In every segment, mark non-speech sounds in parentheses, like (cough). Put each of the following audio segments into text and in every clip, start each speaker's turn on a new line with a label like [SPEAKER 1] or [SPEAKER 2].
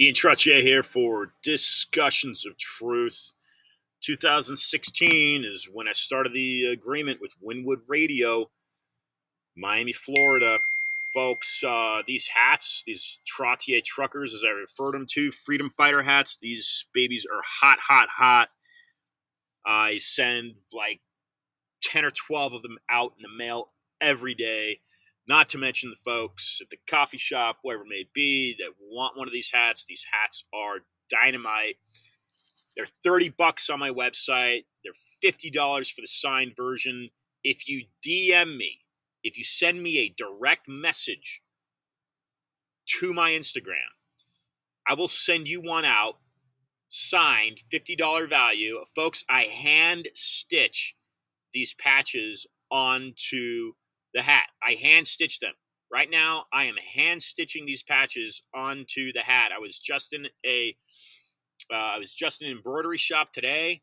[SPEAKER 1] Ian Trottier here for Discussions of Truth. 2016 is when I started the agreement with Winwood Radio, Miami, Florida. Folks, uh, these hats, these Trottier truckers, as I refer them to, freedom fighter hats, these babies are hot, hot, hot. I send like 10 or 12 of them out in the mail every day. Not to mention the folks at the coffee shop, wherever it may be, that want one of these hats. These hats are dynamite. They're 30 bucks on my website. They're $50 for the signed version. If you DM me, if you send me a direct message to my Instagram, I will send you one out signed, $50 value. Folks, I hand stitch these patches onto the hat. I hand stitch them. Right now, I am hand stitching these patches onto the hat. I was just in a, uh, I was just in an embroidery shop today.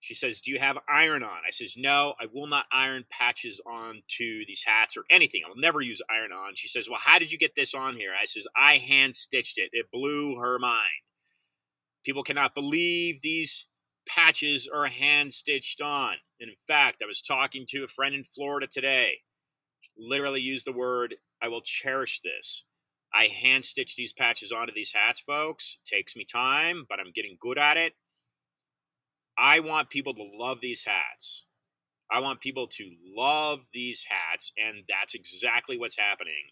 [SPEAKER 1] She says, "Do you have iron on?" I says, "No, I will not iron patches onto these hats or anything. I'll never use iron on." She says, "Well, how did you get this on here?" I says, "I hand stitched it. It blew her mind. People cannot believe these patches are hand stitched on. And in fact, I was talking to a friend in Florida today literally use the word, I will cherish this. I hand stitch these patches onto these hats, folks. It takes me time, but I'm getting good at it. I want people to love these hats. I want people to love these hats, and that's exactly what's happening.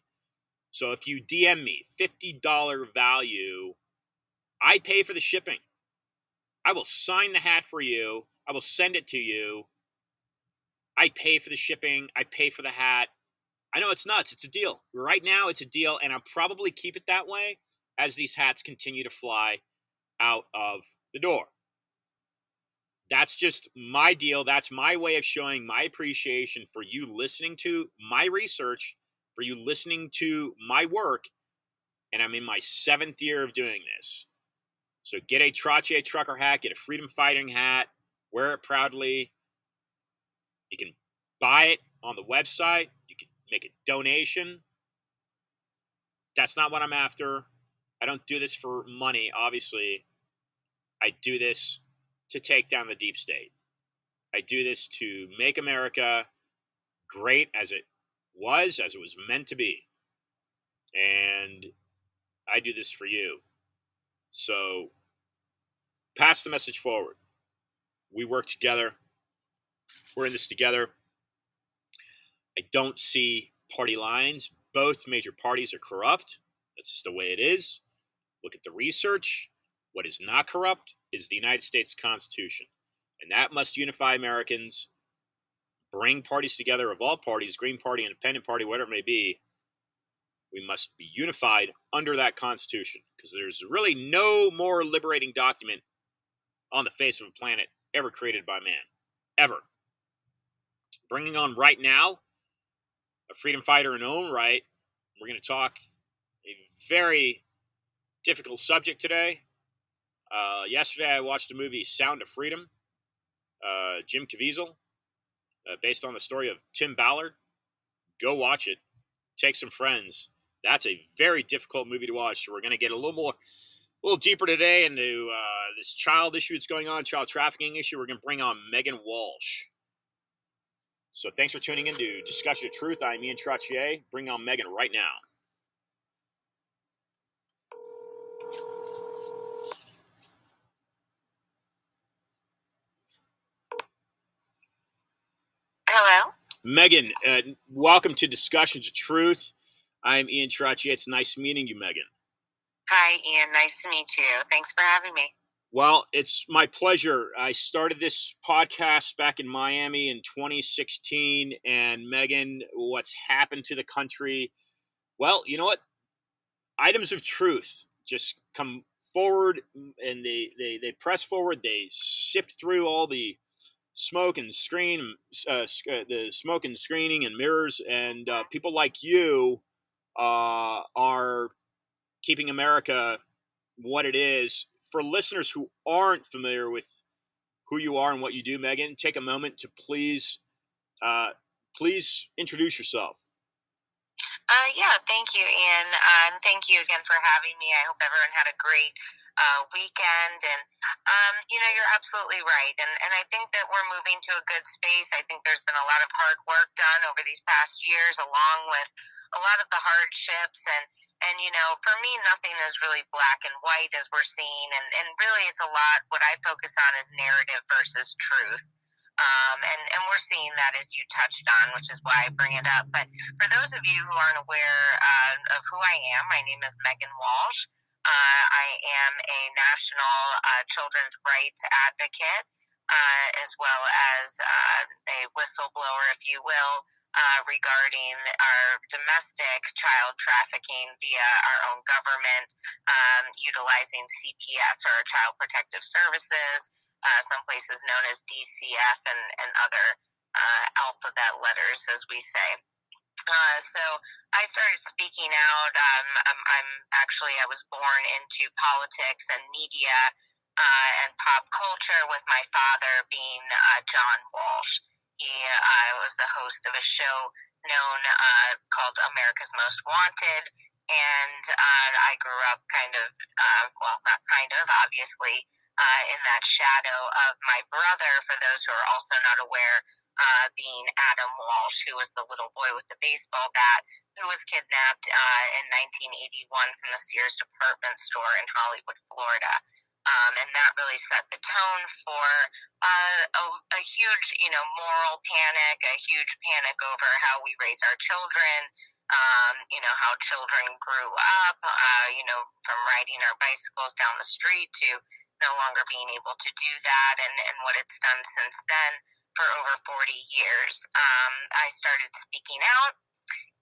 [SPEAKER 1] So if you DM me $50 value, I pay for the shipping. I will sign the hat for you. I will send it to you. I pay for the shipping. I pay for the hat. I know it's nuts. It's a deal. Right now, it's a deal, and I'll probably keep it that way as these hats continue to fly out of the door. That's just my deal. That's my way of showing my appreciation for you listening to my research, for you listening to my work. And I'm in my seventh year of doing this. So get a Trottier trucker hat, get a freedom fighting hat, wear it proudly. You can buy it on the website make a donation. That's not what I'm after. I don't do this for money, obviously. I do this to take down the deep state. I do this to make America great as it was, as it was meant to be. And I do this for you. So pass the message forward. We work together. We're in this together. I don't see party lines. Both major parties are corrupt. That's just the way it is. Look at the research. What is not corrupt is the United States Constitution. And that must unify Americans, bring parties together of all parties, Green Party, Independent Party, whatever it may be. We must be unified under that Constitution because there's really no more liberating document on the face of a planet ever created by man. Ever. Bringing on right now a freedom fighter in own right. We're going to talk a very difficult subject today. Uh, yesterday, I watched the movie Sound of Freedom, uh, Jim Caviezel, uh, based on the story of Tim Ballard. Go watch it. Take some friends. That's a very difficult movie to watch. So we're going to get a little more, a little deeper today into uh, this child issue that's going on, child trafficking issue. We're going to bring on Meghan Walsh. So thanks for tuning in to Discussion of Truth. I'm Ian Trottier. Bring on Meghan right now.
[SPEAKER 2] Hello.
[SPEAKER 1] Meghan, uh, welcome to Discussions of Truth. I'm Ian Trottier. It's nice meeting you, Meghan.
[SPEAKER 2] Hi, Ian. Nice to meet you. Thanks for having me.
[SPEAKER 1] Well, it's my pleasure. I started this podcast back in Miami in 2016. And Meghan, what's happened to the country? Well, you know what? Items of truth just come forward and they, they, they press forward. They sift through all the smoke and screen, uh, uh, the smoke and screening and mirrors. And uh, people like you uh, are keeping America what it is for listeners who aren't familiar with who you are and what you do, Meghan, take a moment to please, uh, please introduce yourself.
[SPEAKER 2] Uh, yeah, thank you, Ian. Uh, and thank you again for having me. I hope everyone had a great uh, weekend. And, um, you know, you're absolutely right. And, and I think that we're moving to a good space. I think there's been a lot of hard work done over these past years, along with a lot of the hardships. And, and you know, for me, nothing is really black and white as we're seeing. And, and really, it's a lot, what I focus on is narrative versus truth. Um, and, and we're seeing that as you touched on, which is why I bring it up. But for those of you who aren't aware uh, of who I am, my name is Meghan Walsh. Uh, I am a national uh, children's rights advocate. Uh, as well as uh, a whistleblower, if you will, uh, regarding our domestic child trafficking via our own government, um, utilizing CPS or Child Protective Services, uh, some places known as DCF and, and other alphabet letters, as we say. Uh, so I started speaking out. Um, I'm, I'm, actually I was born into politics and media uh, and pop culture with my father being uh, John Walsh. He uh, was the host of a show known uh, called America's Most Wanted, and uh, I grew up kind of well, not kind of, obviously in that shadow of my brother, for those who are also not aware, uh, being Adam Walsh, who was the little boy with the baseball bat who was kidnapped uh, in 1981 from the Sears department store in Hollywood, Florida. Um, and that really set the tone for uh, a, a, huge, you know, moral panic, a huge panic over how we raise our children, um, you know, how children grew up, uh, you know, from riding our bicycles down the street to no longer being able to do that and, and what it's done since then for over 40 years. Um, I started speaking out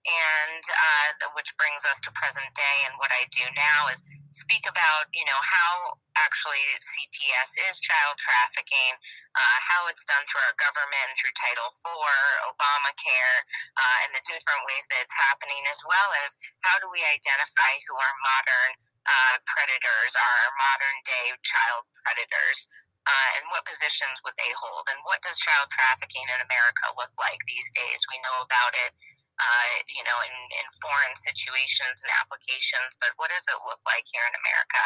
[SPEAKER 2] and uh, which brings us to present day and what i do now is speak about you know how actually cps is child trafficking uh, how it's done through our government through title iv obamacare uh, and the different ways that it's happening as well as how do we identify who are modern uh, predators are modern day child predators uh, and what positions would they hold? And what does child trafficking in america look like these days? We know about it uh, you know in, in foreign situations and applications but what does it look like here in america?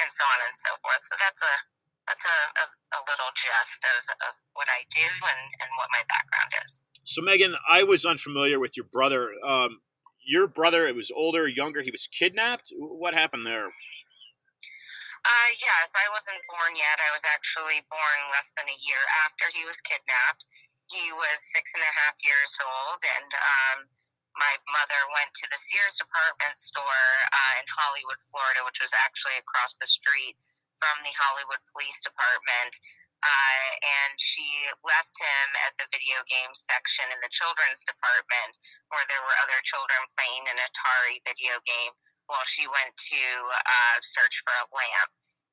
[SPEAKER 2] And so on and so forth. So that's a that's a, a, a little gist of, of what i do and, and what my background is.
[SPEAKER 1] So meghan i was unfamiliar with your brother. Um, your brother it was older younger he was kidnapped? What happened there
[SPEAKER 2] uh, yes i wasn't born yet. I was actually born less than a year after he was kidnapped. He was six and a half years old and um, my mother went to the sears department store uh, in hollywood florida which was actually across the street from the hollywood police department. Uh, and she left him at the video game section in the children's department where there were other children playing an Atari video game while she went to uh, search for a lamp.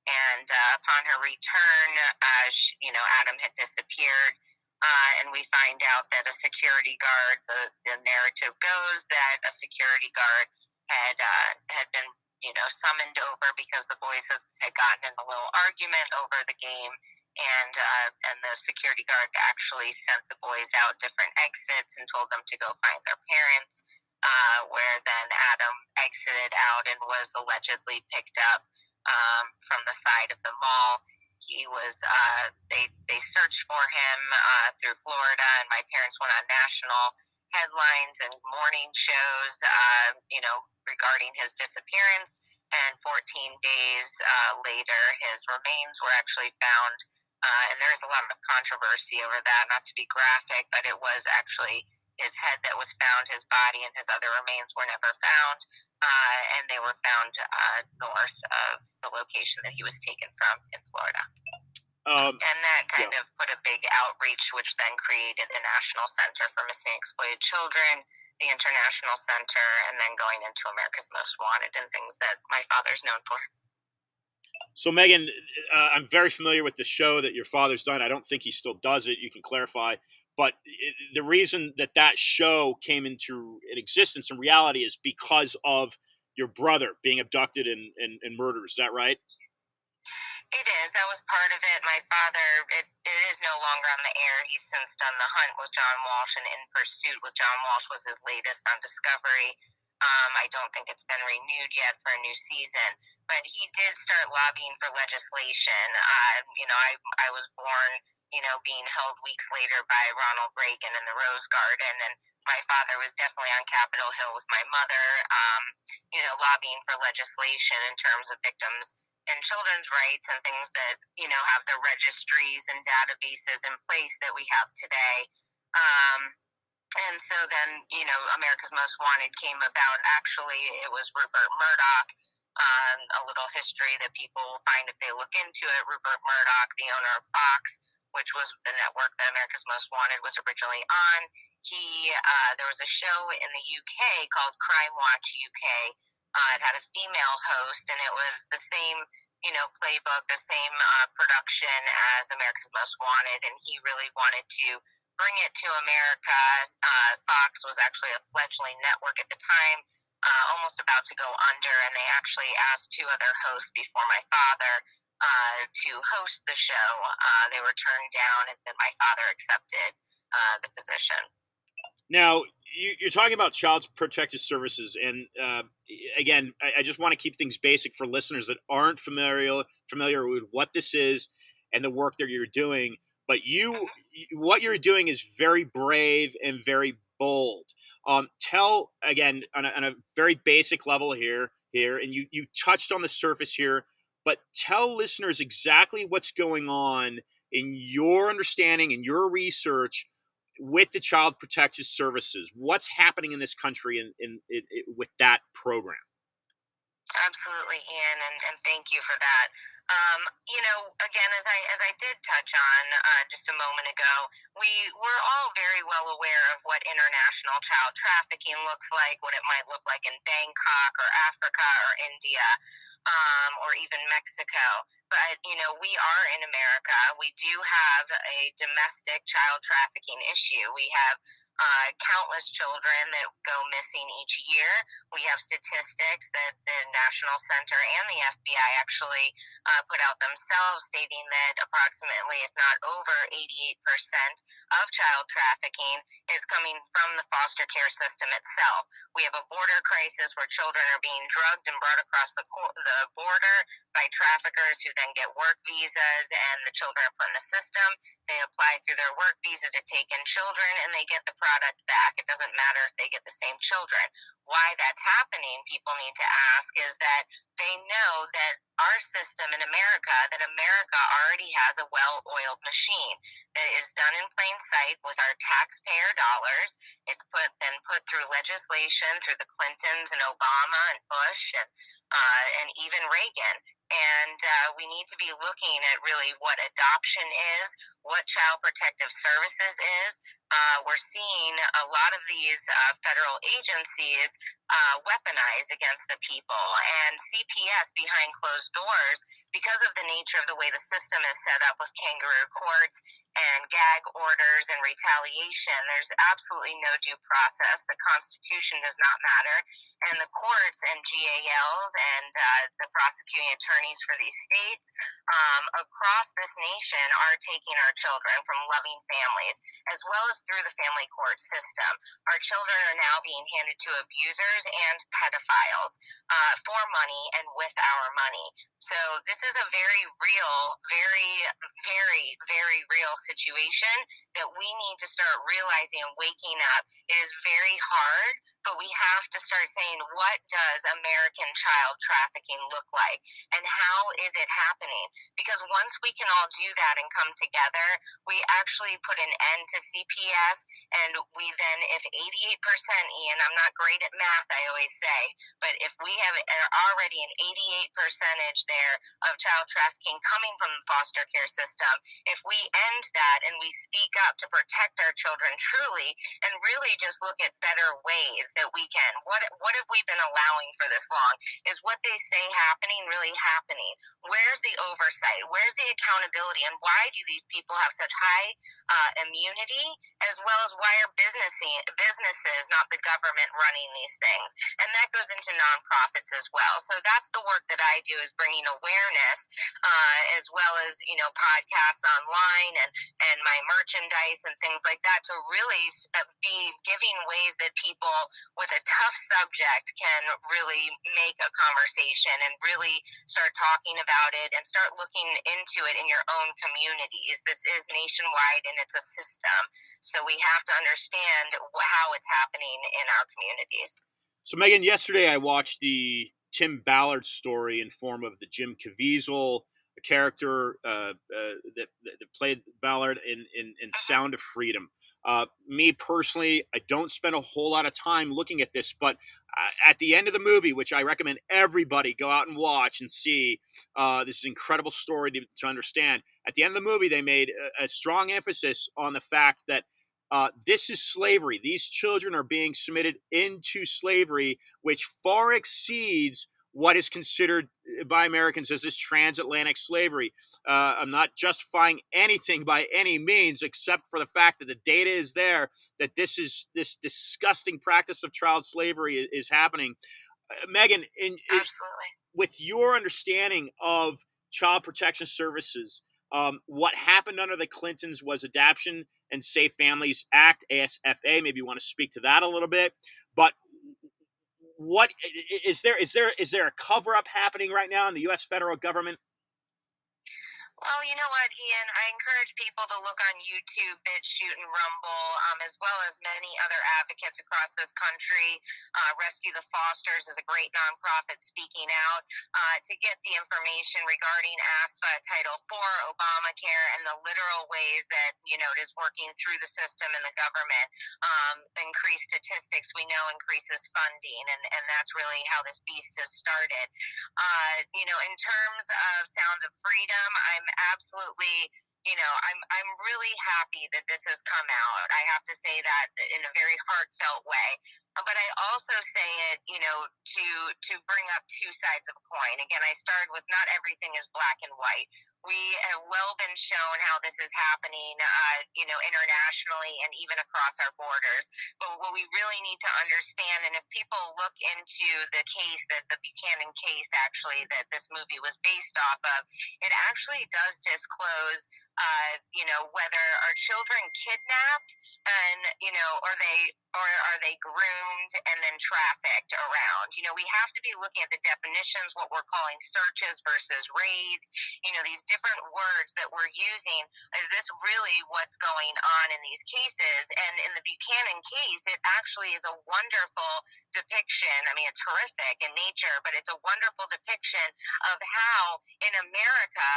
[SPEAKER 2] And uh, upon her return, uh, she, you know, Adam had disappeared. Uh, and we find out that a security guard, the, the narrative goes that a security guard had uh, had been you know summoned over because the boys had gotten in a little argument over the game and uh, and the security guard actually sent the boys out different exits and told them to go find their parents. Uh, where then Adam exited out and was allegedly picked up um, from the side of the mall. He was uh, they they searched for him uh, through Florida, and my parents went on national headlines and morning shows, uh, you know, regarding his disappearance. And 14 days uh, later, his remains were actually found uh, and there's a lot of controversy over that, not to be graphic, but it was actually his head that was found, his body and his other remains were never found, uh, and they were found uh, north of the location that he was taken from in Florida. Um, and that kind yeah. of put a big outreach, which then created the National Center for Missing Exploited Children, the International Center, and then going into America's Most Wanted and things that my father's known for.
[SPEAKER 1] So, Meghan, uh, I'm very familiar with the show that your father's done. I don't think he still does it. You can clarify. But it, the reason that that show came into existence in reality is because of your brother being abducted and, and, and murdered. Is that right?
[SPEAKER 2] It is. That was part of it. My father, it, it is no longer on the air. He's since done The Hunt with John Walsh and In Pursuit with John Walsh was his latest on Discovery. Um, I don't think it's been renewed yet for a new season, but he did start lobbying for legislation. Uh, you know, I I was born, you know, being held weeks later by Ronald Reagan in the Rose Garden, and my father was definitely on Capitol Hill with my mother, um, you know, lobbying for legislation in terms of victims and children's rights and things that you know have the registries and databases in place that we have today. Um, and so then you know America's Most Wanted came about. Actually, it was Rupert Murdoch. Um, a little history that people will find if they look into it. Rupert Murdoch, the owner of Fox, which was the network that America's Most Wanted was originally on. He uh, there was a show in the UK called Crime Watch UK. Uh, it had a female host, and it was the same you know playbook, the same uh, production as America's Most Wanted, and he really wanted to bring it to America. Uh, Fox was actually a fledgling network at the time, uh, almost about to go under, and they actually asked two other hosts before my father uh, to host the show. Uh, they were turned down, and then my father accepted uh, the position.
[SPEAKER 1] Now, you're talking about Child Protective Services, and uh, again, I, just want to keep things basic for listeners that aren't familiar familiar with what this is and the work that you're doing. But you, what you're doing is very brave and very bold. Um, tell again on a, on a very basic level here, here, and you you touched on the surface here, but tell listeners exactly what's going on in your understanding and your research with the Child Protective Services. What's happening in this country in, in, in, with that program?
[SPEAKER 2] Absolutely, Ian, and, and thank you for that. Um, you know, again, as I as I did touch on uh, just a moment ago, we we're all very well aware of what international child trafficking looks like, what it might look like in Bangkok or Africa or India, um, or even Mexico. But you know, we are in America. We do have a domestic child trafficking issue. We have uh, countless children that go missing each year. We have statistics that the National Center and the FBI actually uh, put out themselves stating that approximately, if not over 88% of child trafficking is coming from the foster care system itself. We have a border crisis where children are being drugged and brought across the, the border by traffickers who then get work visas, and the children are put in the system. They apply through their work visa to take in children, and they get the product back. It doesn't matter if they get the same children. Why that's happening, people need to ask, is that they know that our system in America, that America already has a well oiled machine that is done in plain sight with our taxpayer dollars. It's put been put through legislation through the Clintons and Obama and Bush and uh, and even Reagan. And uh, we need to be looking at really what adoption is, what child protective services is. Uh, we're seeing a lot of these uh, federal agencies uh, weaponize against the people. And CPS behind closed doors, because of the nature of the way the system is set up with kangaroo courts and gag orders and retaliation, there's absolutely no due process. The Constitution does not matter. And the courts and GALs and uh, the prosecuting attorneys for these states um, across this nation are taking our children from loving families as well as through the family court system. Our children are now being handed to abusers and pedophiles uh, for money and with our money. So this is a very real, very, very, very real situation that we need to start realizing and waking up. It is very hard, but we have to start saying, what does American child trafficking look like? And how is it happening? Because once we can all do that and come together, we actually put an end to CPS. And we then, if 88%, Ian, I'm not great at math, I always say, but if we have already an 88 percentage there of child trafficking coming from the foster care system, if we end that and we speak up to protect our children truly and really just look at better ways that we can, what, what have we been allowing for this long? Is what they say happening really happening? Where's the oversight? Where's the accountability? And why do these people have such high uh, immunity? As well as why are businessing, businesses, not the government, running these things? And that goes into nonprofits as well. So that's the work that I do is bringing awareness, uh, as well as you know podcasts online and and my merchandise and things like that to really uh, be giving ways that people with a tough subject can really make a conversation and really start talking about it and start looking into it in your own communities. This is nationwide and it's a system. So we have to understand how it's happening in our communities.
[SPEAKER 1] So, Meghan, yesterday I watched the Tim Ballard's story in form of the Jim Caviezel a character uh, uh, that, that, played Ballard in, in, in uh-huh. Sound of Freedom. Uh, me personally, I don't spend a whole lot of time looking at this, but uh, at the end of the movie, which I recommend everybody go out and watch and see, uh, this is an incredible story to, to, understand. At the end of the movie, they made a, a strong emphasis on the fact that uh, this is slavery. These children are being submitted into slavery, which far exceeds what is considered uh, by Americans as this transatlantic slavery. Uh, I'm not justifying anything by any means, except for the fact that the data is there that this is this disgusting practice of child slavery is, is happening. Uh, Meghan, in, in, with your understanding of child protection services, um, what happened under the Clintons was Adoption and Safe Families Act, ASFA. Maybe you want to speak to that a little bit. But what is there is there is there a cover up happening right now in the U.S. federal government
[SPEAKER 2] well, you know what, Ian? I encourage people to look on YouTube, BitChute, and Rumble, um, as well as many other advocates across this country. Uh, Rescue the Fosters is a great nonprofit speaking out uh, to get the information regarding ASFA, Title IV, Obamacare, and the literal ways that you know it is working through the system and the government. Um, increased statistics, we know, increases funding, and, and that's really how this beast has started. Uh, you know, in terms of Sounds of Freedom, I'm absolutely you know i'm i'm really happy that this has come out. I have to say that in a very heartfelt way but I also say it, you know, to to bring up two sides of a coin. Again, I started with not everything is black and white. We have well been shown how this is happening, uh, you know, internationally and even across our borders. But what we really need to understand, and if people look into the case that the Buchanan case actually that this movie was based off of, it actually does disclose, uh, you know, whether our children kidnapped and you know, are they or are they groomed and then trafficked around? You know, we have to be looking at the definitions, what we're calling searches versus raids, you know, these different words that we're using. Is this really what's going on in these cases? And in the Buchanan case, it actually is a wonderful depiction. I mean, it's horrific in nature, but it's a wonderful depiction of how in America,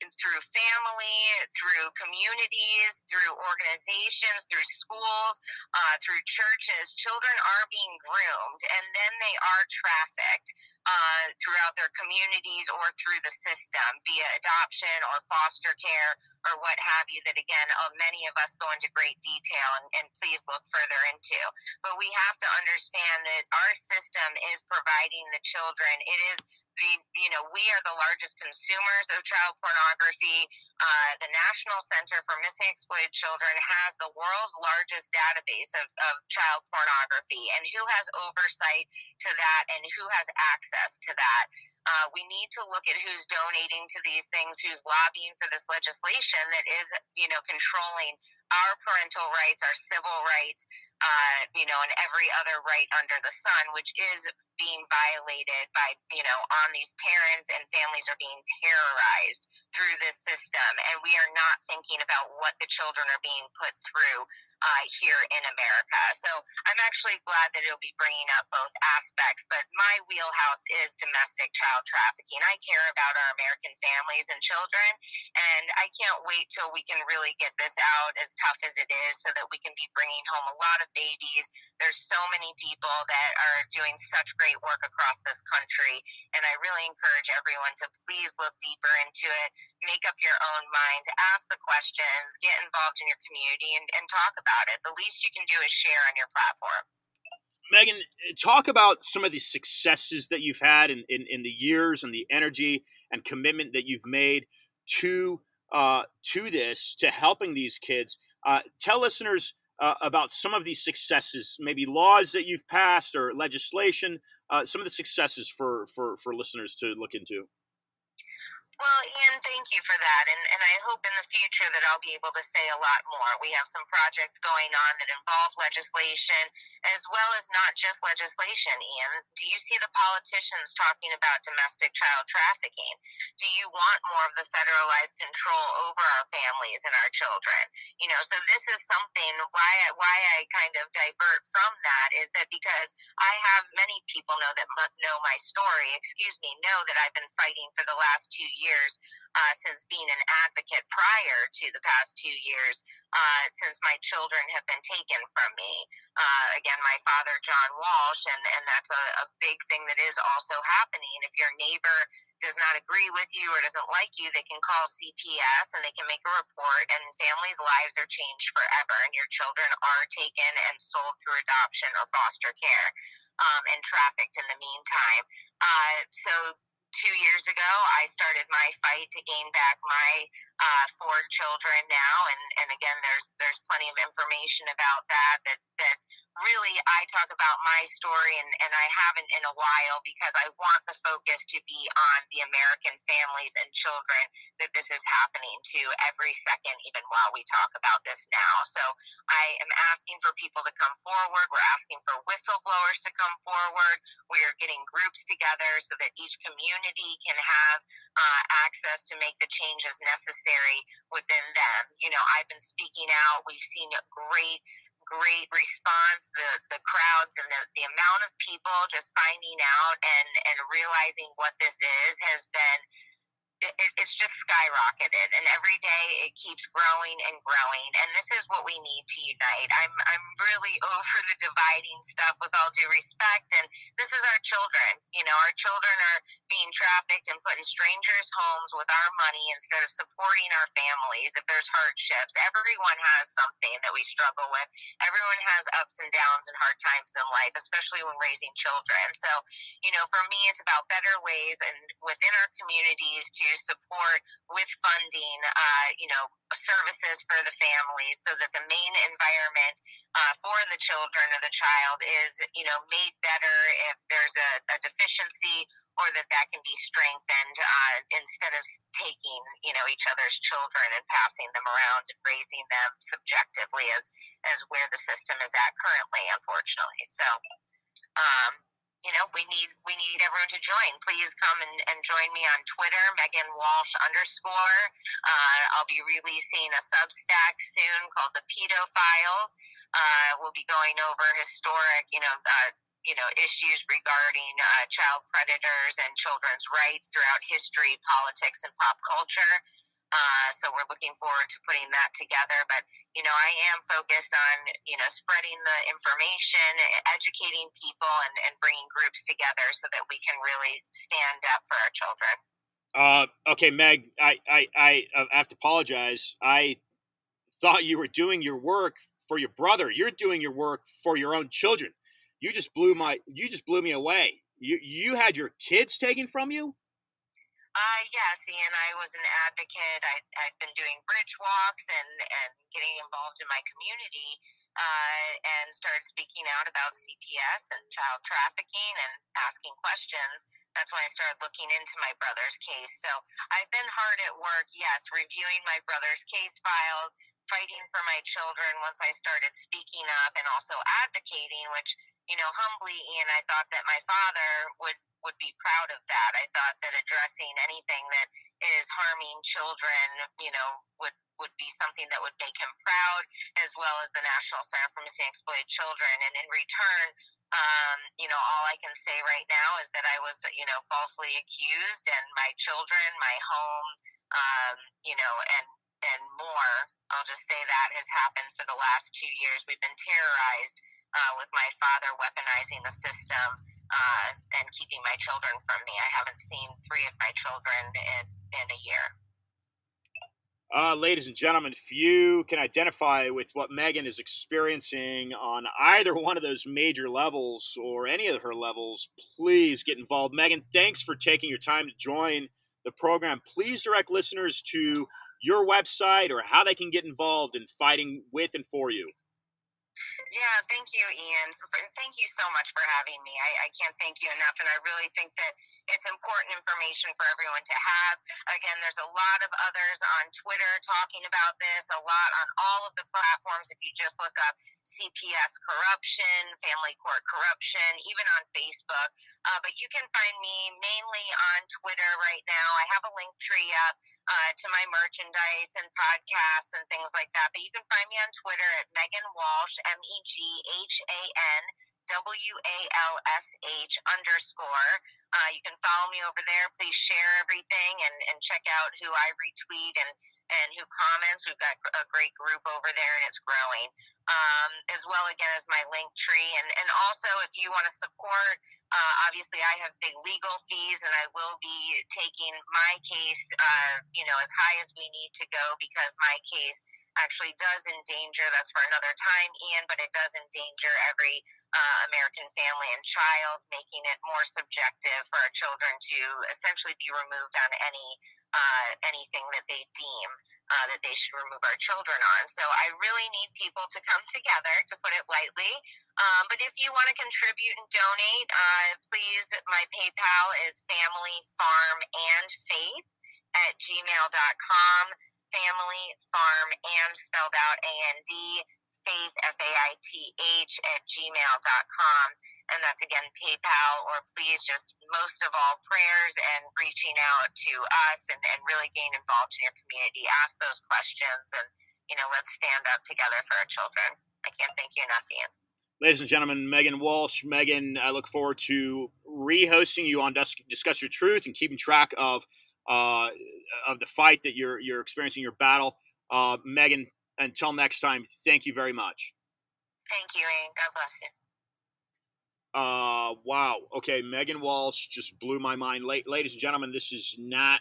[SPEAKER 2] through family, through communities, through organizations, through schools, uh, through churches, children are being groomed and then they are trafficked uh, throughout their communities or through the system via adoption or foster care or what have you, that again, uh, many of us go into great detail and, and please look further into. But we have to understand that our system is providing the children, it is the you know we are the largest consumers of child pornography. Uh, the National Center for Missing Exploited Children has the world's largest database of, of child pornography, and who has oversight to that, and who has access to that. Uh, we need to look at who's donating to these things, who's lobbying for this legislation that is, you know, controlling our parental rights, our civil rights, uh, you know, and every other right under the sun, which is being violated by, you know, on these parents and families are being terrorized through this system. And we are not thinking about what the children are being put through uh, here in America. So I'm actually glad that it'll be bringing up both aspects, but my wheelhouse is domestic child trafficking. I care about our American families and children, and I can't wait till we can really get this out as tough as it is so that we can be bringing home a lot of babies. There's so many people that are doing such great work across this country, and I really encourage everyone to please look deeper into it, make up your own minds, ask the questions, get involved in your community, and, and talk about it. The least you can do is share on your platforms.
[SPEAKER 1] Meghan, talk about some of the successes that you've had in, in, in the years and the energy and commitment that you've made to uh, to this, to helping these kids. Uh, tell listeners uh, about some of these successes, maybe laws that you've passed or legislation, uh, some of the successes for, for, for listeners to look into.
[SPEAKER 2] Well, Ian, thank you for that. And, and I hope in the future that I'll be able to say a lot more. We have some projects going on that involve legislation as well as not just legislation, Ian. Do you see the politicians talking about domestic child trafficking? Do you want more of the federalized control over our families and our children? You know, so this is something why why I kind of divert from that is that because I have many people know that know my story, excuse me, know that I've been fighting for the last two years years uh, since being an advocate prior to the past two years, uh, since my children have been taken from me. Uh, again, my father, John Walsh, and, and that's a, a big thing that is also happening. If your neighbor does not agree with you or doesn't like you, they can call CPS and they can make a report, and families' lives are changed forever, and your children are taken and sold through adoption or foster care um, and trafficked in the meantime. Uh, so two years ago, I started my fight to gain back my uh, four children now, and and again, there's there's plenty of information about that that that really I talk about my story and, and I haven't in a while because I want the focus to be on the American families and children that this is happening to every second, even while we talk about this now. So I am asking for people to come forward. We're asking for whistleblowers to come forward. We are getting groups together so that each community can have uh, access to make the changes necessary within them. You know, I've been speaking out. We've seen great great response. The the crowds and the, the amount of people just finding out and and realizing what this is has been it, it's just skyrocketed and every day it keeps growing and growing and this is what we need to unite. I'm i'm really (laughs) over the dividing stuff with all due respect and this is our children you know our children are being trafficked and put in strangers homes with our money instead of supporting our families if there's hardships. Everyone has something that we struggle with. Everyone has ups and downs and hard times in life especially when raising children. So you know for me it's about better ways and within our communities to support with funding, uh, you know, services for the families so that the main environment uh, for the children or the child is, you know, made better if there's a, a deficiency or that that can be strengthened uh, instead of taking you know each other's children and passing them around and raising them subjectively as as where the system is at currently unfortunately. So um, you know, we need we need everyone to join. Please come and, and join me on Twitter, Meghan Walsh underscore. Uh, I'll be releasing a Substack soon called the Pedo Files. Uh, we'll be going over historic, you know, uh, you know, issues regarding uh, child predators and children's rights throughout history, politics, and pop culture. Uh, so we're looking forward to putting that together. But you know, I am focused on you know spreading the information, educating people, and, and bringing groups together so that we can really stand up for our children.
[SPEAKER 1] Uh, okay, Meg, I, I I have to apologize. I thought you were doing your work for your brother. You're doing your work for your own children. You just blew my you just blew me away. You you had your kids taken from you?
[SPEAKER 2] Uh, See, and I was an advocate. I, I'd been doing bridge walks and, and getting involved in my community uh, and started speaking out about CPS and child trafficking and asking questions. That's when I started looking into my brother's case. So I've been hard at work, yes, reviewing my brother's case files, fighting for my children once I started speaking up and also advocating, which, you know, humbly, Ian, I thought that my father would would be proud of that. I thought that addressing anything that is harming children, you know, would would be something that would make him proud, as well as the National Center for Missing Exploited Children. And in return, um, you know, all I can say right now is that I was, you know, falsely accused, and my children, my home, um, you know, and and more. I'll just say that has happened for the last two years. We've been terrorized uh, with my father weaponizing the system uh, and keeping my children from me. I haven't seen three of my children in, in a year.
[SPEAKER 1] Uh, ladies and gentlemen, if you can identify with what Meghan is experiencing on either (laughs) one of those major levels or any of her levels, please get involved. Meghan, thanks for taking your time to join the program. Please direct listeners to your website or how they can get involved in fighting with and for you.
[SPEAKER 2] Yeah, thank you, Ian. Thank you so much for having me. I, I, can't thank you enough, and I really think that it's important information for everyone to have. Again, there's a lot of others on Twitter talking about this, a lot on all of the platforms. If you just look up CPS corruption, family court corruption, even on Facebook. Uh, but you can find me mainly on Twitter right now. I have a link tree up uh, to my merchandise and podcasts and things like that. But you can find me on Twitter at Meghan Walsh M E G H A N W A L S H underscore. Uh, you can follow me over there. Please share everything and, and check out who I retweet and, and who comments. We've got a great group over there and it's growing. Um, as well, again, as my link tree. And, and also, if you want to support, uh, obviously, I have big legal fees and I will be taking my case, uh, you know, as high as we need to go because my case actually does endanger, that's for another time, Ian, but it does endanger every uh, American family and child, making it more subjective for our children to essentially be removed on any uh, anything that they deem uh, that they should remove our children on. So I really need people to come together, to put it lightly. Um, but if you want to contribute and donate, uh, please, my PayPal is family, farm, and faith at gmail.com family, farm, and spelled out A N D, faith, F A I T H, at gmail.com. And that's again PayPal, or please just most of all prayers and reaching out to us and, and really getting involved in your community. Ask those questions and, you know, let's stand up together for our children. I can't thank you enough, Ian.
[SPEAKER 1] Ladies and gentlemen, Meghan Walsh. Meghan, I look forward to re-hosting you on Discuss Your Truth and keeping track of uh, of the fight that you're you're experiencing, your battle. Uh, Meghan, until next time, thank you very much.
[SPEAKER 2] Thank you, Ian. God bless you.
[SPEAKER 1] Uh, wow. Okay, Meghan Walsh just blew my mind. La- ladies and gentlemen, this is not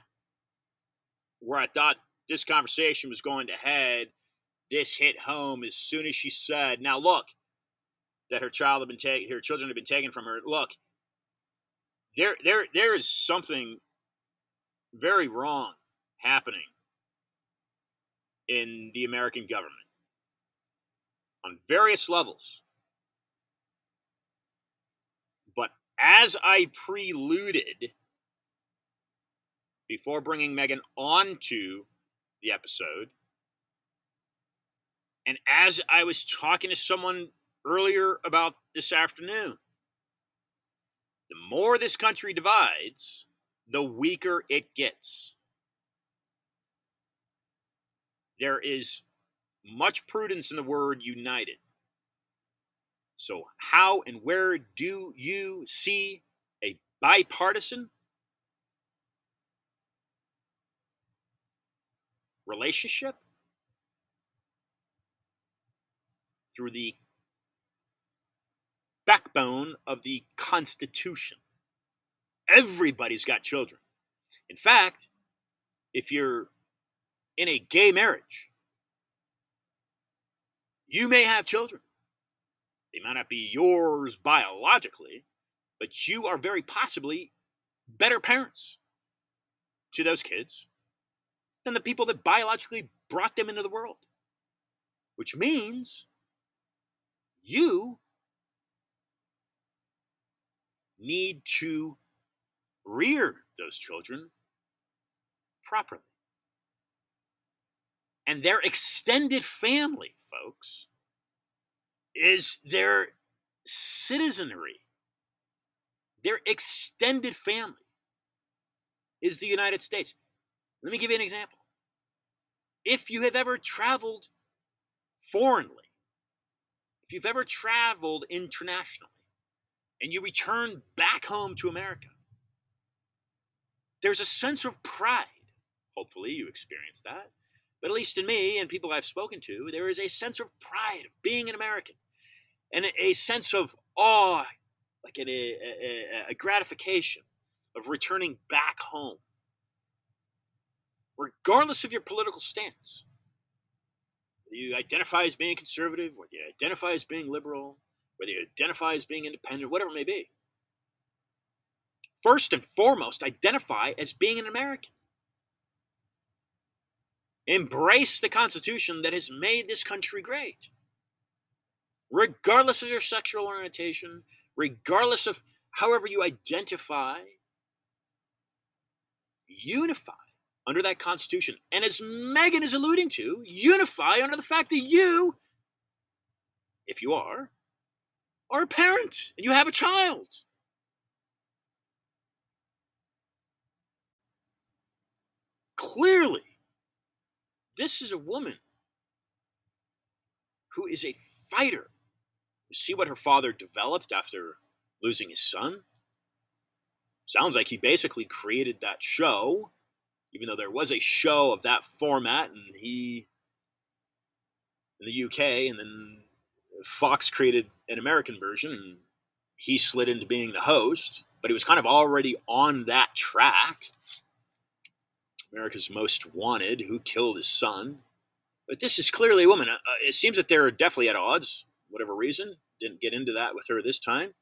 [SPEAKER 1] where I thought this conversation was going to head. This hit home as soon as she said, "Now look, that her child had been taken, her children had been taken from her. Look, there, there, there is something very wrong happening in the American government on various levels. But as I preluded before bringing Meghan onto the episode, and as I was talking to someone earlier about this afternoon, the more this country divides, the weaker it gets. There is much prudence in the word united. So, how and where do you see a bipartisan relationship? Through the backbone of the Constitution. Everybody's got children. In fact, if you're in a gay marriage, you may have children. They might not be yours biologically, but you are very possibly better parents to those kids than the people that biologically brought them into the world. Which means you need to rear those children properly. And their extended family, folks, is their citizenry. Their extended family is the United States. Let me give you an example. If you have ever traveled foreignly, if you've ever traveled internationally, and you return back home to America, there's a sense of pride. Hopefully, you experience that. But at least in me and people I've spoken to, there is a sense of pride of being an American and a sense of awe, like a, a, a gratification of returning back home. regardless of your political stance. Whether you identify as being conservative, whether you identify as being liberal, whether you identify as being independent, whatever it may be. First and foremost, identify as being an American. Embrace the Constitution that has made this country great. Regardless of your sexual orientation, regardless of however you identify, unify under that Constitution. And as Meghan is alluding to, unify under the fact that you, if you are, are a parent and you have a child. Clearly, this is a woman who is a fighter. You see what her father developed after losing his son? Sounds like he basically created that show, even though there was a show of that format, and he in the UK, and then Fox created an American version, and he slid into being the host, but he was kind of already on that track. America's Most Wanted, who killed his son. But this is clearly a woman. Uh, it seems that they're definitely at odds, whatever reason. Didn't get into that with her this time.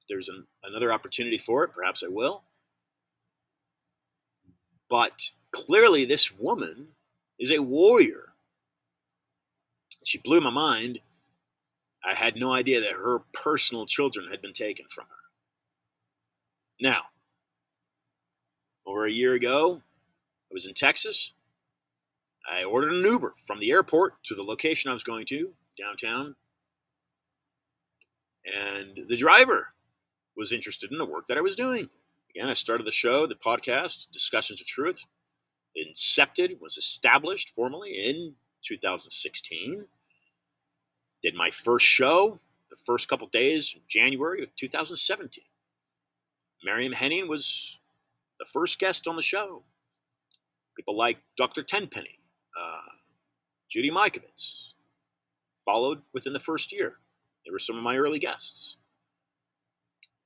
[SPEAKER 1] If there's an, another opportunity for it, perhaps I will. But clearly, this woman is a warrior. She blew my mind. I had no idea that her personal children had been taken from her. Now, over a year ago, was in Texas. I ordered an Uber from the airport to the location I was going to, downtown. And the driver was interested in the work that I was doing. Again, I started the show, the podcast, Discussions of Truth. Incepted was established formally in 2016. Did my first show the first couple days, January of 2017. Miriam Henning was the first guest on the show. People like Dr. Tenpenny, uh, Judy Mikovits, followed within the first year. They were some of my early guests.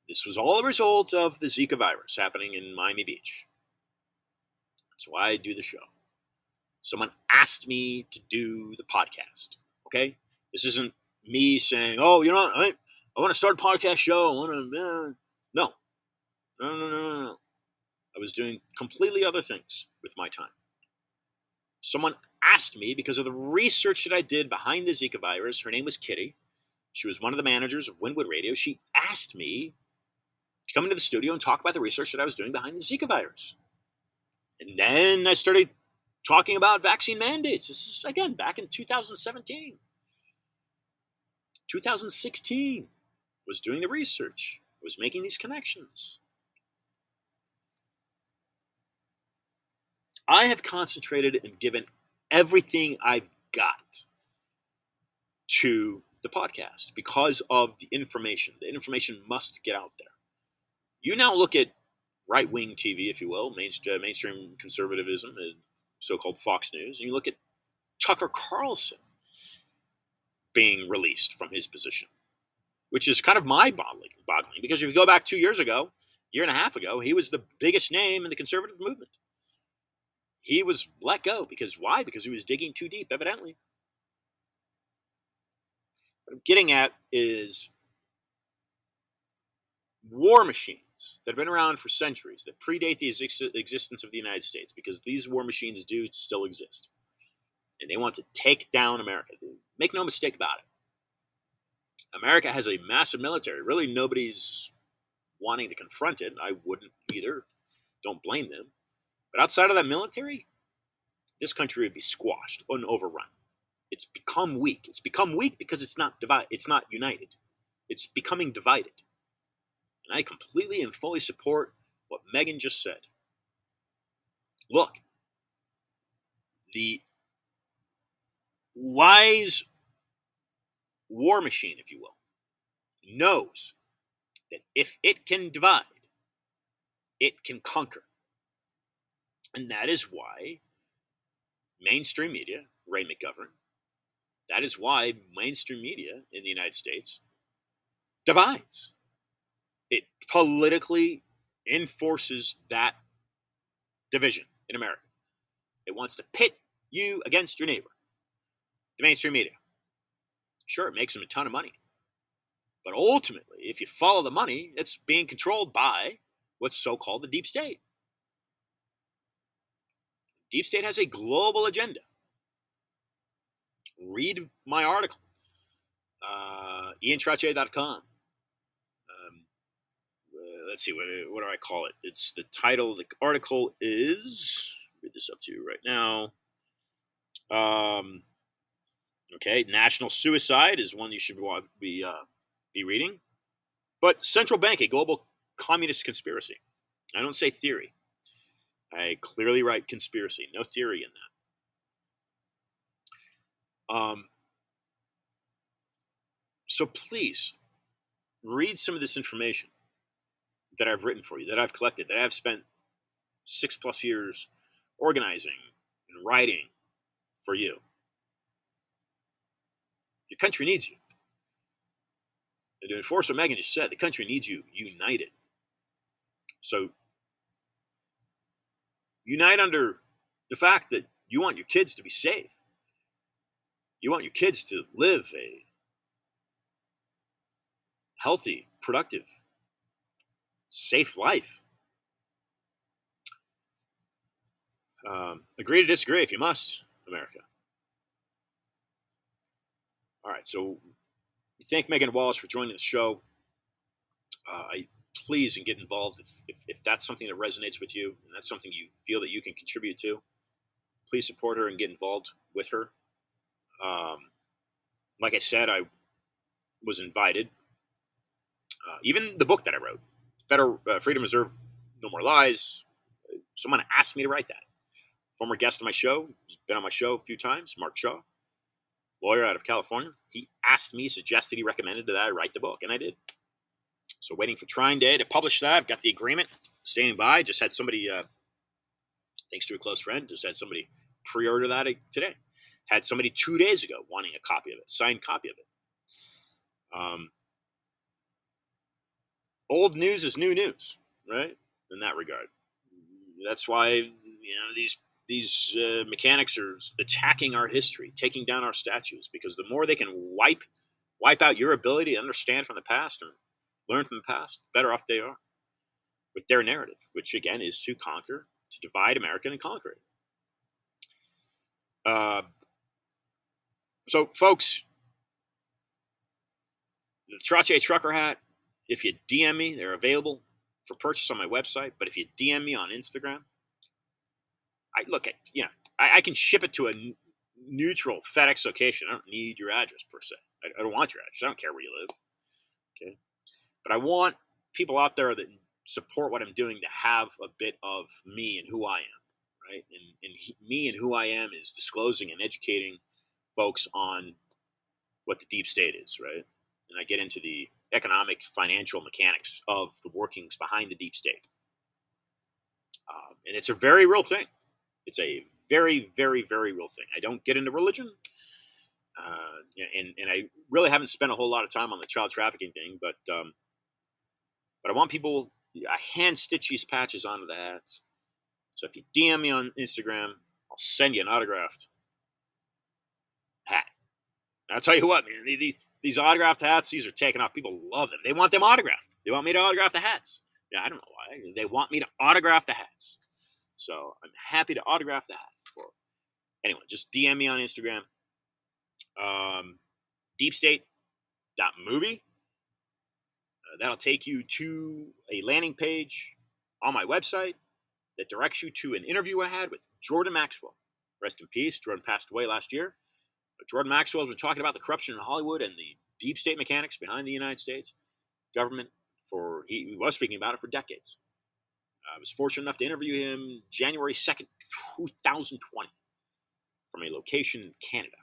[SPEAKER 1] This was all a result of the Zika virus happening in Miami Beach. That's why I do the show. Someone asked me to do the podcast. Okay? This isn't me saying, oh, you know what? I, I want to start a podcast show. I want to. Uh, no. No, no, no, no, no. I was doing completely other things with my time. Someone asked me because of the research that I did behind the Zika virus. Her name was Kitty. She was one of the managers of Wynwood Radio. She asked me to come into the studio and talk about the research that I was doing behind the Zika virus. And then I started talking about vaccine mandates. This is, again, back in 2017. 2016 was doing the research, was making these connections. I have concentrated and given everything I've got to the podcast because of the information. The information must get out there. You now look at right wing TV, if you will, uh, mainstream conservatism, so called Fox News, and you look at Tucker Carlson being released from his position, which is kind of mind boggling because if you go back two years ago, year and a half ago, he was the biggest name in the conservative movement he was let go because why? Because he was digging too deep, evidently. What I'm getting at is war machines that have been around for centuries, that predate the ex- existence of the United States, because these war machines do still exist. And they want to take down America. Make no mistake about it. America has a massive military. Really, nobody's wanting to confront it. I wouldn't either. Don't blame them. But outside of that military, this country would be squashed and overrun. It's become weak. It's become weak because it's not divided. It's not united. It's becoming divided. And I completely and fully support what Meghan just said. Look, the wise war machine, if you will, knows that if it can divide, it can conquer. And that is why mainstream media, Ray McGovern, that is why mainstream media in the United States divides. It politically enforces that division in America. It wants to pit you against your neighbor. The mainstream media. Sure, it makes them a ton of money. But ultimately, if you follow the money, it's being controlled by what's so called the deep state. Deep state has a global agenda. Read my article, uh, iantrottier.com. Um, uh, let's see, what, what do I call it? It's the title of the article is, read this up to you right now. Um, okay, national suicide is one you should be uh, be reading. But central bank, a global communist conspiracy. I don't say theory. I clearly write conspiracy. No theory in that. Um, so please read some of this information that I've written for you, that I've collected, that I've spent six plus years organizing and writing for you. Your country needs you. And to enforce what Meghan just said, the country needs you united. So unite under the fact that you want your kids to be safe. You want your kids to live a healthy, productive, safe life. Um, agree to disagree if you must, America. All right, so thank Meghan Walsh for joining the show. Uh, I please and get involved if, if, if, that's something that resonates with you and that's something you feel that you can contribute to. Please support her and get involved with her. Um, like I said, I was invited. Uh, even the book that I wrote, Federal uh, Freedom Reserve, No More Lies. Someone asked me to write that. Former guest on my show, he's been on my show a few times, Mark Shaw lawyer out of California. He asked me, suggested he recommended that I write the book, and I did. So waiting for trying day to publish that. I've got the agreement standing by. Just had somebody, uh, thanks to a close friend, just had somebody pre-order that today. Had somebody two days ago wanting a copy of it, signed copy of it. Um, old news is new news, right? In that regard, that's why you know these these uh, mechanics are attacking our history, taking down our statues, because the more they can wipe wipe out your ability to understand from the past or learn from the past, better off they are with their narrative, which again is to conquer, to divide America and conquer it. Uh, so, folks, the Trottier Trucker hat, if you DM me, they're available for purchase on my website. But if you DM me on Instagram, I look at you know I, I, can ship it to a n- neutral FedEx location. I don't need your address per se. I, I, don't want your address. I don't care where you live. Okay, but I want people out there that support what I'm doing to have a bit of me and who I am, right? And, and he, me and who I am is disclosing and educating folks on what the deep state is, right? And I get into the economic, financial mechanics of the workings behind the deep state. Um, and it's a very real thing. It's a very, very, very real thing. I don't get into religion, uh, and and I really haven't spent a whole lot of time on the child trafficking thing, but um, but I want people. I hand stitch these patches onto the hats. So if you DM me on Instagram, I'll send you an autographed hat. And I'll tell you what, man, these these autographed hats, these are taking off. People love them. They want them autographed. They want me to autograph the hats. Yeah, I don't know why. They want me to autograph the hats. So I'm happy to autograph that for anyone. Just DM me on Instagram. Um, deepstate.movie. That'll take you to a landing page on my website that directs you to an interview I had with Jordan Maxwell. Rest in peace. Jordan passed away last year. But Jordan Maxwell has been talking about the corruption in Hollywood and the deep state mechanics behind the United States government for he, he was speaking about it for decades. I was fortunate enough to interview him January 2nd, 2020, from a location in Canada.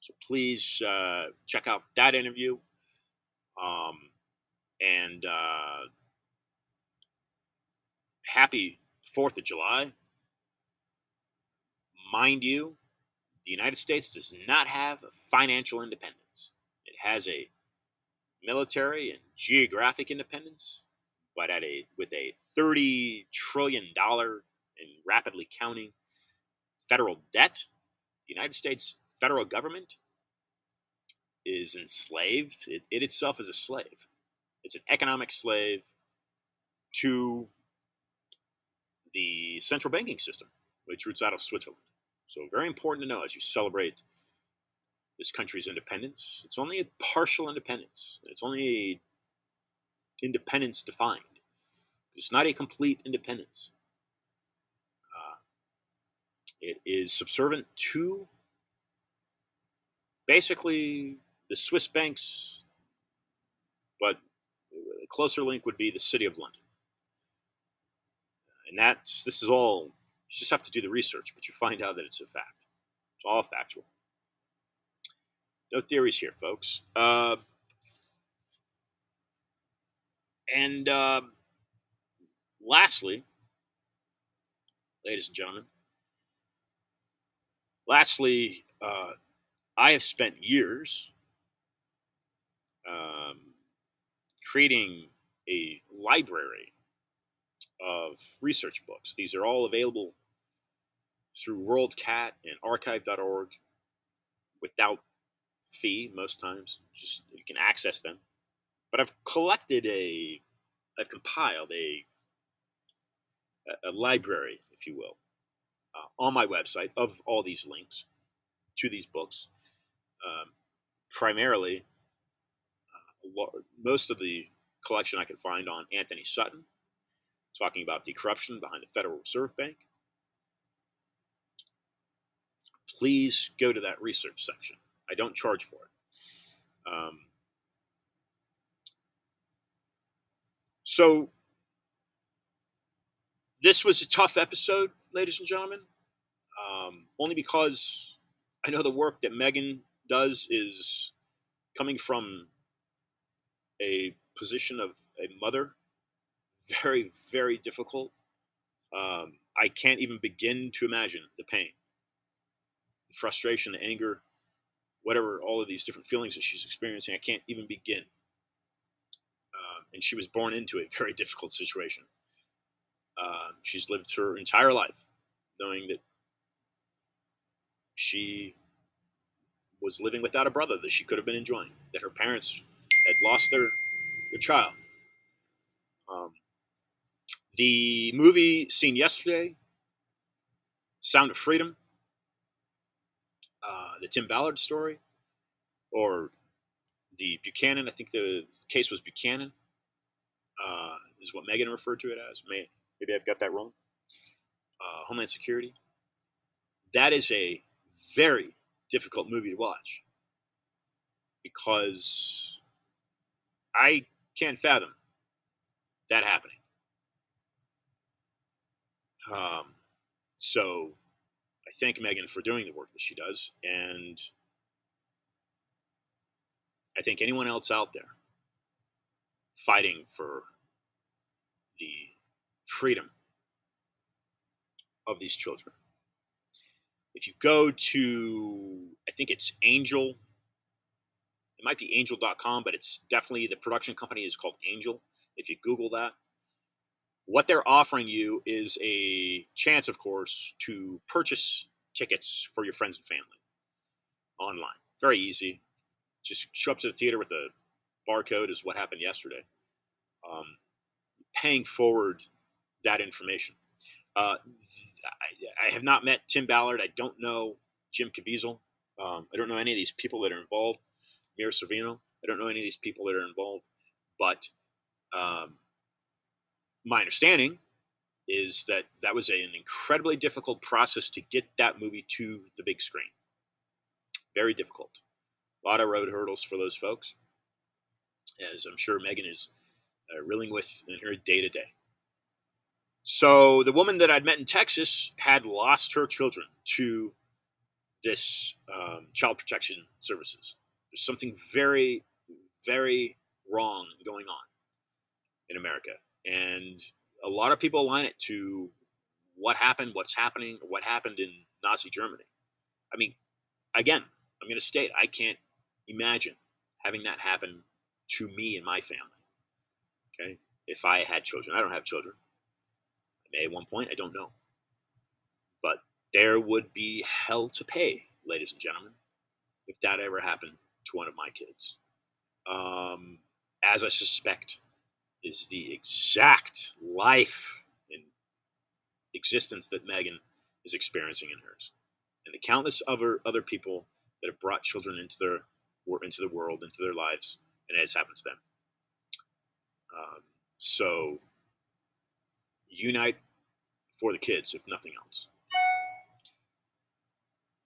[SPEAKER 1] So please uh, check out that interview. Um, and uh, happy 4th of July. Mind you, the United States does not have financial independence. It has a military and geographic independence, but at a with a 30 trillion dollar and rapidly counting federal debt. The United States federal government is enslaved. It, it itself is a slave. It's an economic slave to the central banking system, which roots out of Switzerland. So, very important to know as you celebrate this country's independence. It's only a partial independence. It's only independence defined. It's not a complete independence. Uh, it is subservient to basically the Swiss banks, closer link would be the City of London. And that's this is all. You just have to do the research, but you find out that it's a fact. It's all factual. No theories here, folks. Uh, and uh, lastly, ladies and gentlemen, lastly, uh, I have spent years um, creating a library of research books. These are all available through WorldCat and archive.org without fee most times. Just you can access them. But I've collected a, I've compiled a, a library, if you will, uh, on my website of all these links to these books. Um, primarily, most of the collection I can find on Antony Sutton, talking about the corruption behind the Federal Reserve Bank. Please go to that research section. I don't charge for it. Um, so, this was a tough episode, ladies and gentlemen, um, only because I know the work that Meghan does is coming from a position of a mother, very, very difficult. Um, I can't even begin to imagine the pain, the frustration, the anger, whatever, all of these different feelings that she's experiencing. I can't even begin. Um, and she was born into a (laughs) very difficult situation. Um, she's lived her entire life knowing that she was living without a brother that she could have been enjoying, that her parents had lost their, their child. Um, the movie seen yesterday, Sound of Freedom, uh, the Tim Ballard story, or the Buchanan, I think the case was Buchanan, uh, is what Meghan referred to it as. May, maybe I've got that wrong. Uh, Homeland Security. That is a very difficult movie to watch because I can't fathom that happening. Um, so I thank Meghan for doing the work that she does, and I think anyone else out there fighting for the freedom of these children if you go to, I think it's Angel, it might be angel.com, but it's definitely the production company is called Angel. If you Google that, what they're offering you is a chance, of course, to purchase tickets for your friends and family online. Very easy. Just show up to the theater with a barcode, is what happened yesterday. Um, paying forward that information. Uh, I, I, have not met Tim Ballard. I don't know Jim Caviezel. Um, I don't know any of these people that are involved. Mira Sorvino. I don't know any of these people that are involved. But um, my understanding is that that was a, an incredibly difficult process to get that movie to the big screen. Very difficult. A lot of road hurdles for those folks, as I'm sure Meghan is uh, reeling with in her day to day. So the woman that I'd met in Texas had lost her children to this um, child protection services. There's something very, very wrong going on in America, and a lot of people align it to what happened, what's happening, what happened in Nazi Germany. I mean, again, I'm going to state I can't imagine having that happen to me and my family. Okay, if I had children, I don't have children may at one point. I don't know. But there would be hell to pay, ladies and gentlemen, if that ever happened to one of my kids. Um, as I suspect is the exact life and existence that Meghan is experiencing in hers, and the countless other other people that have brought children into their into the world, into their lives, and it has happened to them. Um, so unite for the kids, if nothing else.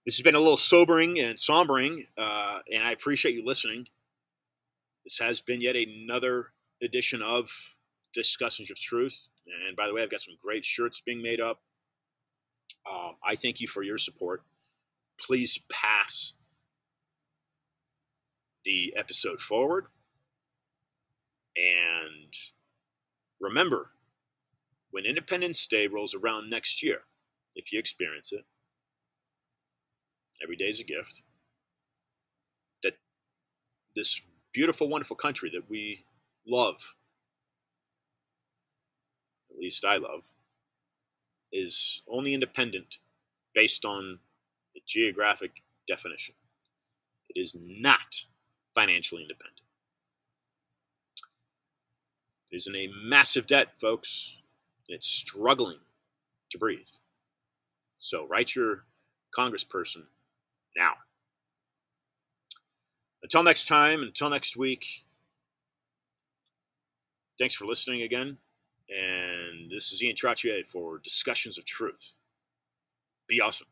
[SPEAKER 1] This has been a little sobering and sombering, uh, and I appreciate you listening. This has been yet another edition of Discussions of Truth. And by the way, I've got some great shirts being made up. Um, I thank you for your support. Please pass the episode forward. And remember, when Independence Day rolls around next year, if you experience it, every day is a gift, that this beautiful, wonderful country that we love, at least I love, is only independent based on the geographic definition. It is not financially independent. It is in a massive debt, folks. It's struggling to breathe. So write your congressperson now. Until next time, until next week, thanks for listening again. And this is Ian Trottier for Discussions of Truth. Be awesome.